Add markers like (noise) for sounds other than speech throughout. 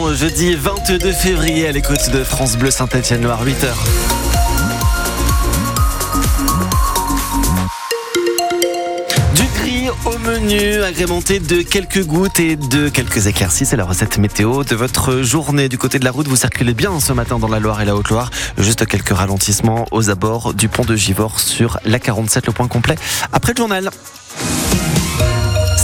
Jeudi 22 février à l'écoute de France Bleu Saint-Etienne Noir 8h. Du gris au menu, agrémenté de quelques gouttes et de quelques éclaircies. C'est la recette météo de votre journée. Du côté de la route, vous circulez bien ce matin dans la Loire et la Haute-Loire. Juste quelques ralentissements aux abords du pont de Givors sur la 47. Le point complet après le journal.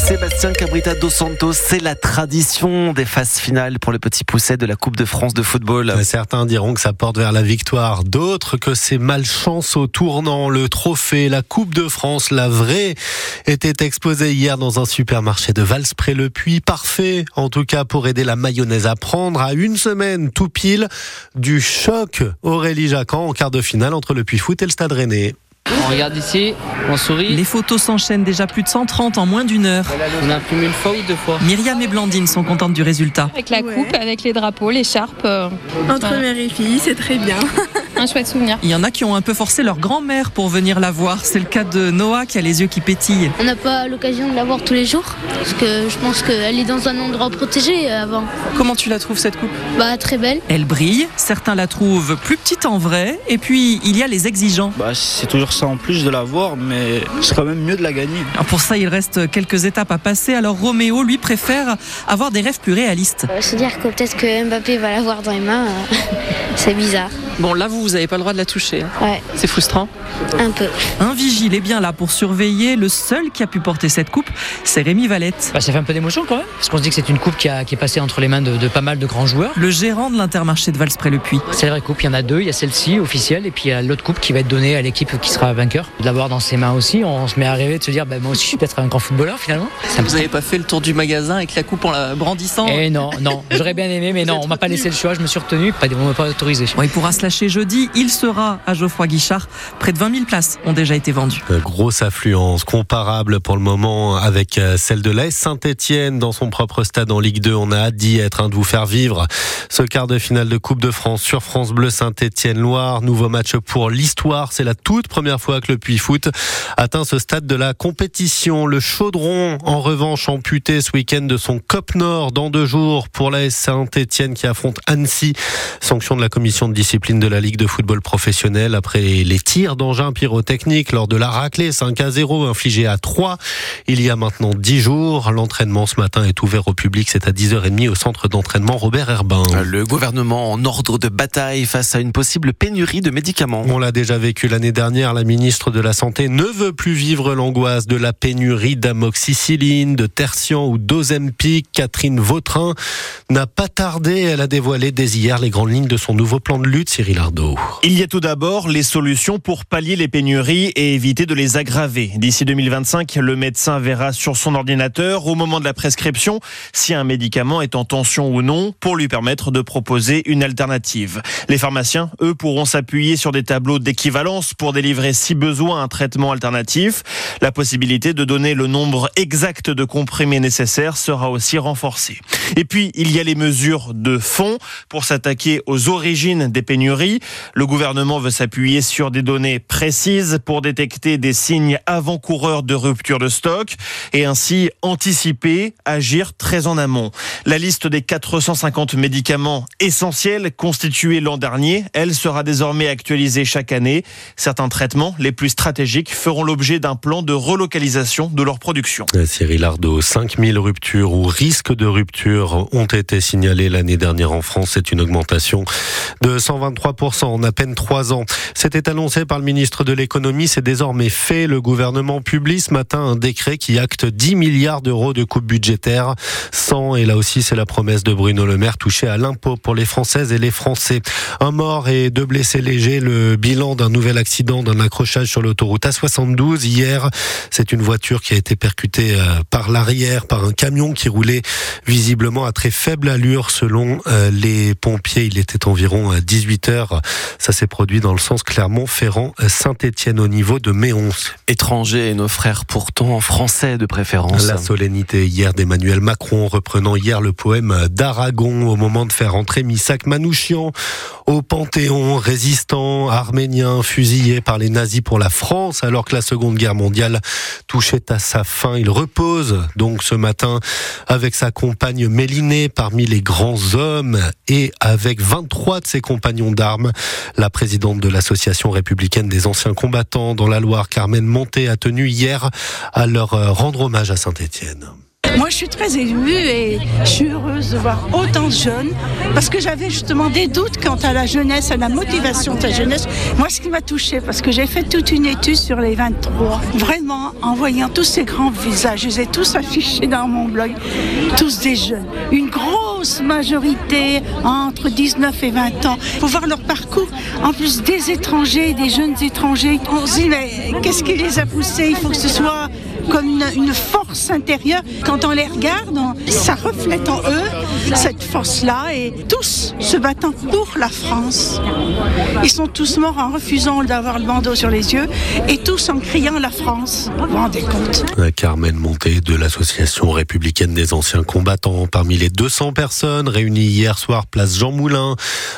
Sébastien Cabrita dos Santos, c'est la tradition des phases finales pour le petit pousset de la Coupe de France de football. Certains diront que ça porte vers la victoire, d'autres que c'est malchance au tournant. Le trophée, la Coupe de France, la vraie, était exposée hier dans un supermarché de Valspré-le-Puy. Parfait, en tout cas pour aider la mayonnaise à prendre à une semaine tout pile du choc Aurélie Jacquan en quart de finale entre le Puy Foot et le Stade Rennais. On regarde ici, on sourit. Les photos s'enchaînent déjà plus de 130 en moins d'une heure. On a imprimé une fois ou deux fois. Myriam et Blandine sont contentes du résultat. Avec la coupe, avec les drapeaux, l'écharpe. euh, Entre voilà. mère et fille, c'est très bien. (laughs) un chouette souvenir. Il y en a qui ont un peu forcé leur grand-mère pour venir la voir. C'est le cas de Noah qui a les yeux qui pétillent. On n'a pas l'occasion de la voir tous les jours parce que je pense qu'elle est dans un endroit protégé avant. Comment tu la trouves cette coupe? Bah très belle. Elle brille, certains la trouvent plus petite en vrai, et puis il y a les exigeants. Bah, c'est toujours ça en plus de la voir, mais c'est quand même mieux de la gagner. Alors Pour ça, il reste quelques étapes à passer, alors Roméo, lui, préfère avoir des rêves plus réalistes. Euh, se dire que peut-être que Mbappé va l'avoir dans les mains, euh, (laughs) c'est bizarre. Bon, là, vous, vous n'avez pas le droit de la toucher. hein. Ouais, C'est frustrant. un peu. Un vigile est bien là pour surveiller. Le seul qui a pu porter cette coupe, c'est Rémi Valette. Bah, ça fait un peu d'émotion quand même, parce qu'on se dit que c'est une coupe qui, a- qui est passée entre les mains de, de pas mal de grands joueurs. Le gérant de l'intermarché de Valspré-le-Puy. C'est la vraie coupe, il y en a deux, il y a celle-ci officielle et puis il y a l'autre coupe qui va être donnée à l'équipe qui sera vainqueur. De l'avoir dans ses mains aussi, on se met à rêver de se dire bah, moi aussi je suis peut-être un grand footballeur finalement. Ça Vous n'avez pas fait le tour du magasin avec la coupe en la brandissant Eh non, non, j'aurais bien aimé, mais non, on m'a pas laissé le choix, je me suis retenu, pas, on m'a pas autorisé. Bon, il pourra se lâcher jeudi. Il sera à Geoffroy Guichard. Près de 20 000 places ont déjà été vendues. Euh, Grosse affluence comparable pour le moment avec euh, celle de l'AS Saint-Etienne dans son propre stade en Ligue 2. On a hâte d'y être, hein, de vous faire vivre ce quart de finale de Coupe de France sur France Bleu Saint-Etienne-Loire. Nouveau match pour l'histoire. C'est la toute première fois que le Puy Foot atteint ce stade de la compétition. Le Chaudron, en revanche, amputé ce week-end de son Cop Nord dans deux jours pour l'AS Saint-Etienne qui affronte Annecy. Sanction de la commission de discipline de la Ligue de football professionnel après les tirs d'engins pyrotechniques lors de la raclée 5 à 0 infligée à 3 il y a maintenant 10 jours. L'entraînement ce matin est ouvert au public. C'est à 10h30 au centre d'entraînement Robert Herbin. Le gouvernement en ordre de bataille face à une possible pénurie de médicaments. On l'a déjà vécu l'année dernière. La ministre de la Santé ne veut plus vivre l'angoisse de la pénurie d'amoxicilline, de tertian ou d'ozempic. Catherine Vautrin n'a pas tardé. Elle a dévoilé dès hier les grandes lignes de son nouveau plan de lutte, Cyril Ardo. Il y a tout d'abord les solutions pour pallier les pénuries et éviter de les aggraver. D'ici 2025, le médecin verra sur son ordinateur, au moment de la prescription, si un médicament est en tension ou non, pour lui permettre de proposer une alternative. Les pharmaciens, eux, pourront s'appuyer sur des tableaux d'équivalence pour délivrer, si besoin, un traitement alternatif. La possibilité de donner le nombre exact de comprimés nécessaires sera aussi renforcée. Et puis, il y a les mesures de fond pour s'attaquer aux origines des pénuries. Le gouvernement veut s'appuyer sur des données précises pour détecter des signes avant-coureurs de rupture de stock et ainsi anticiper, agir très en amont. La liste des 450 médicaments essentiels constitués l'an dernier, elle sera désormais actualisée chaque année. Certains traitements les plus stratégiques feront l'objet d'un plan de relocalisation de leur production. Cyril Ardo, 5000 ruptures ou risques de rupture ont été signalés l'année dernière en France. C'est une augmentation de 123% en à peine trois ans. C'était annoncé par le ministre de l'économie. C'est désormais fait. Le gouvernement publie ce matin un décret qui acte 10 milliards d'euros de coupes budgétaires. 100, et là aussi c'est la promesse de Bruno Le Maire, touché à l'impôt pour les Françaises et les Français. Un mort et deux blessés légers. Le bilan d'un nouvel accident d'un accrochage sur l'autoroute A72 hier. C'est une voiture qui a été percutée euh, par l'arrière par un camion qui roulait visiblement à très faible allure selon euh, les pompiers. Il était environ 18 heures Ça s'est produit dans le sens Clermont-Ferrand-Saint-Étienne au niveau de Méons. Étrangers et nos frères pourtant français de préférence. La solennité hier d'Emmanuel Macron reprenant hier le poème d'Aragon au moment de faire entrer Misak Manouchian au Panthéon, résistant arménien fusillé par les nazis pour la France alors que la Seconde Guerre mondiale touchait à sa fin. Il repose donc ce matin avec sa compagne Mélinée parmi les grands hommes et avec 23 de ses compagnons d'armes. La présidente de l'Association républicaine des anciens combattants dans la Loire, Carmen Monté, a tenu hier à leur rendre hommage à Saint-Étienne. Moi, je suis très émue et je suis heureuse de voir autant de jeunes parce que j'avais justement des doutes quant à la jeunesse, à la motivation de la jeunesse. Moi, ce qui m'a touchée, parce que j'ai fait toute une étude sur les 23, vraiment, en voyant tous ces grands visages, je les ai tous affichés dans mon blog, tous des jeunes, une grosse majorité entre 19 et 20 ans. Pour voir leur parcours, en plus des étrangers, des jeunes étrangers, mais qu'est-ce qui les a poussés? Il faut que ce soit comme une, force intérieure. Quand on les regarde, ça reflète en eux cette force-là et tous se battant pour la France. Ils sont tous morts en refusant d'avoir le bandeau sur les yeux et tous en criant la France. Vous vous rendez compte? Carmen Monté de l'Association républicaine des anciens combattants. Parmi les 200 personnes réunies hier soir place Jean Moulin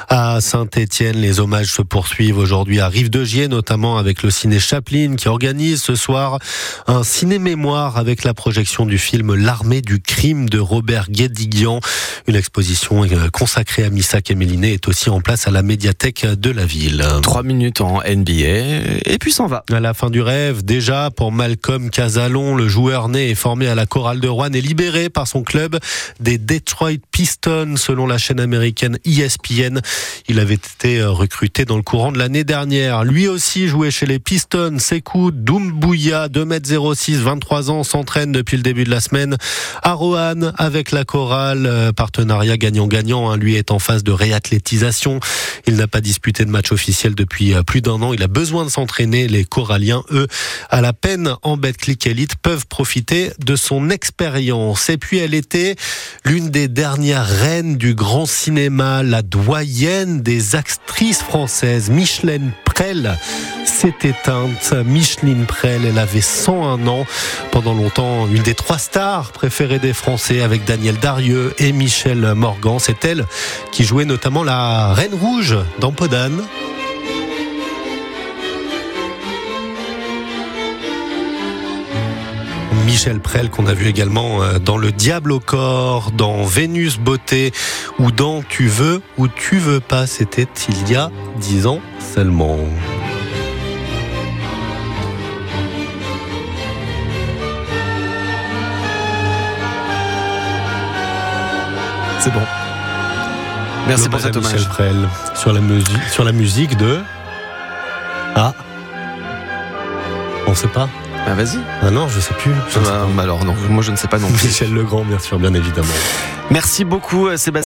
à Saint-Étienne, les hommages se poursuivent aujourd'hui à Rive-de-Gier, notamment avec le ciné Chaplin qui organise ce soir un ciné mémoire avec la projection du film L'armée du crime de Robert Guédiguian. Une exposition consacrée à Missak et Méliné est aussi en place à la médiathèque de la ville. Trois minutes en NBA et puis s'en va. À la fin du rêve, déjà pour Malcolm Casalon, le joueur né et formé à la chorale de Rouen est libéré par son club des Detroit Pistons selon la chaîne américaine ESPN. Il avait été recruté dans le courant de l'année dernière. Lui aussi jouait chez les Pistons. Sekou Doumbouya, 2m06, 23 ans, s'entraîne depuis le début de la semaine à Roanne avec la chorale. Partenariat gagnant-gagnant. Hein. Lui est en phase de réathlétisation. Il n'a pas disputé de match officiel depuis plus d'un an. Il a besoin de s'entraîner. Les choraliens, eux, à la peine en Betclic Elite, peuvent profiter de son expérience. Et puis elle était l'une des dernières reines du grand cinéma, la doyenne des actrices françaises, Micheline Prel s'est éteinte. Micheline Prel, elle avait 101 ans. Pendant longtemps, une des trois stars préférées des Français avec Daniel Darieux et Michel Morgan. C'est elle qui jouait notamment la Reine Rouge dans Podane. Michel Prel qu'on a vu également dans Le Diable au corps, dans Vénus Beauté ou dans Tu veux ou tu veux pas. C'était il y a dix ans seulement. C'est bon. Merci pour cet hommage. Michel Prel sur la musique, sur la musique de. Ah. On sait pas. Bah vas-y. Ah non, je sais plus. Je bah, alors non, moi je ne sais pas non plus. (laughs) Michel Legrand, bien sûr, bien évidemment. Merci beaucoup Sébastien.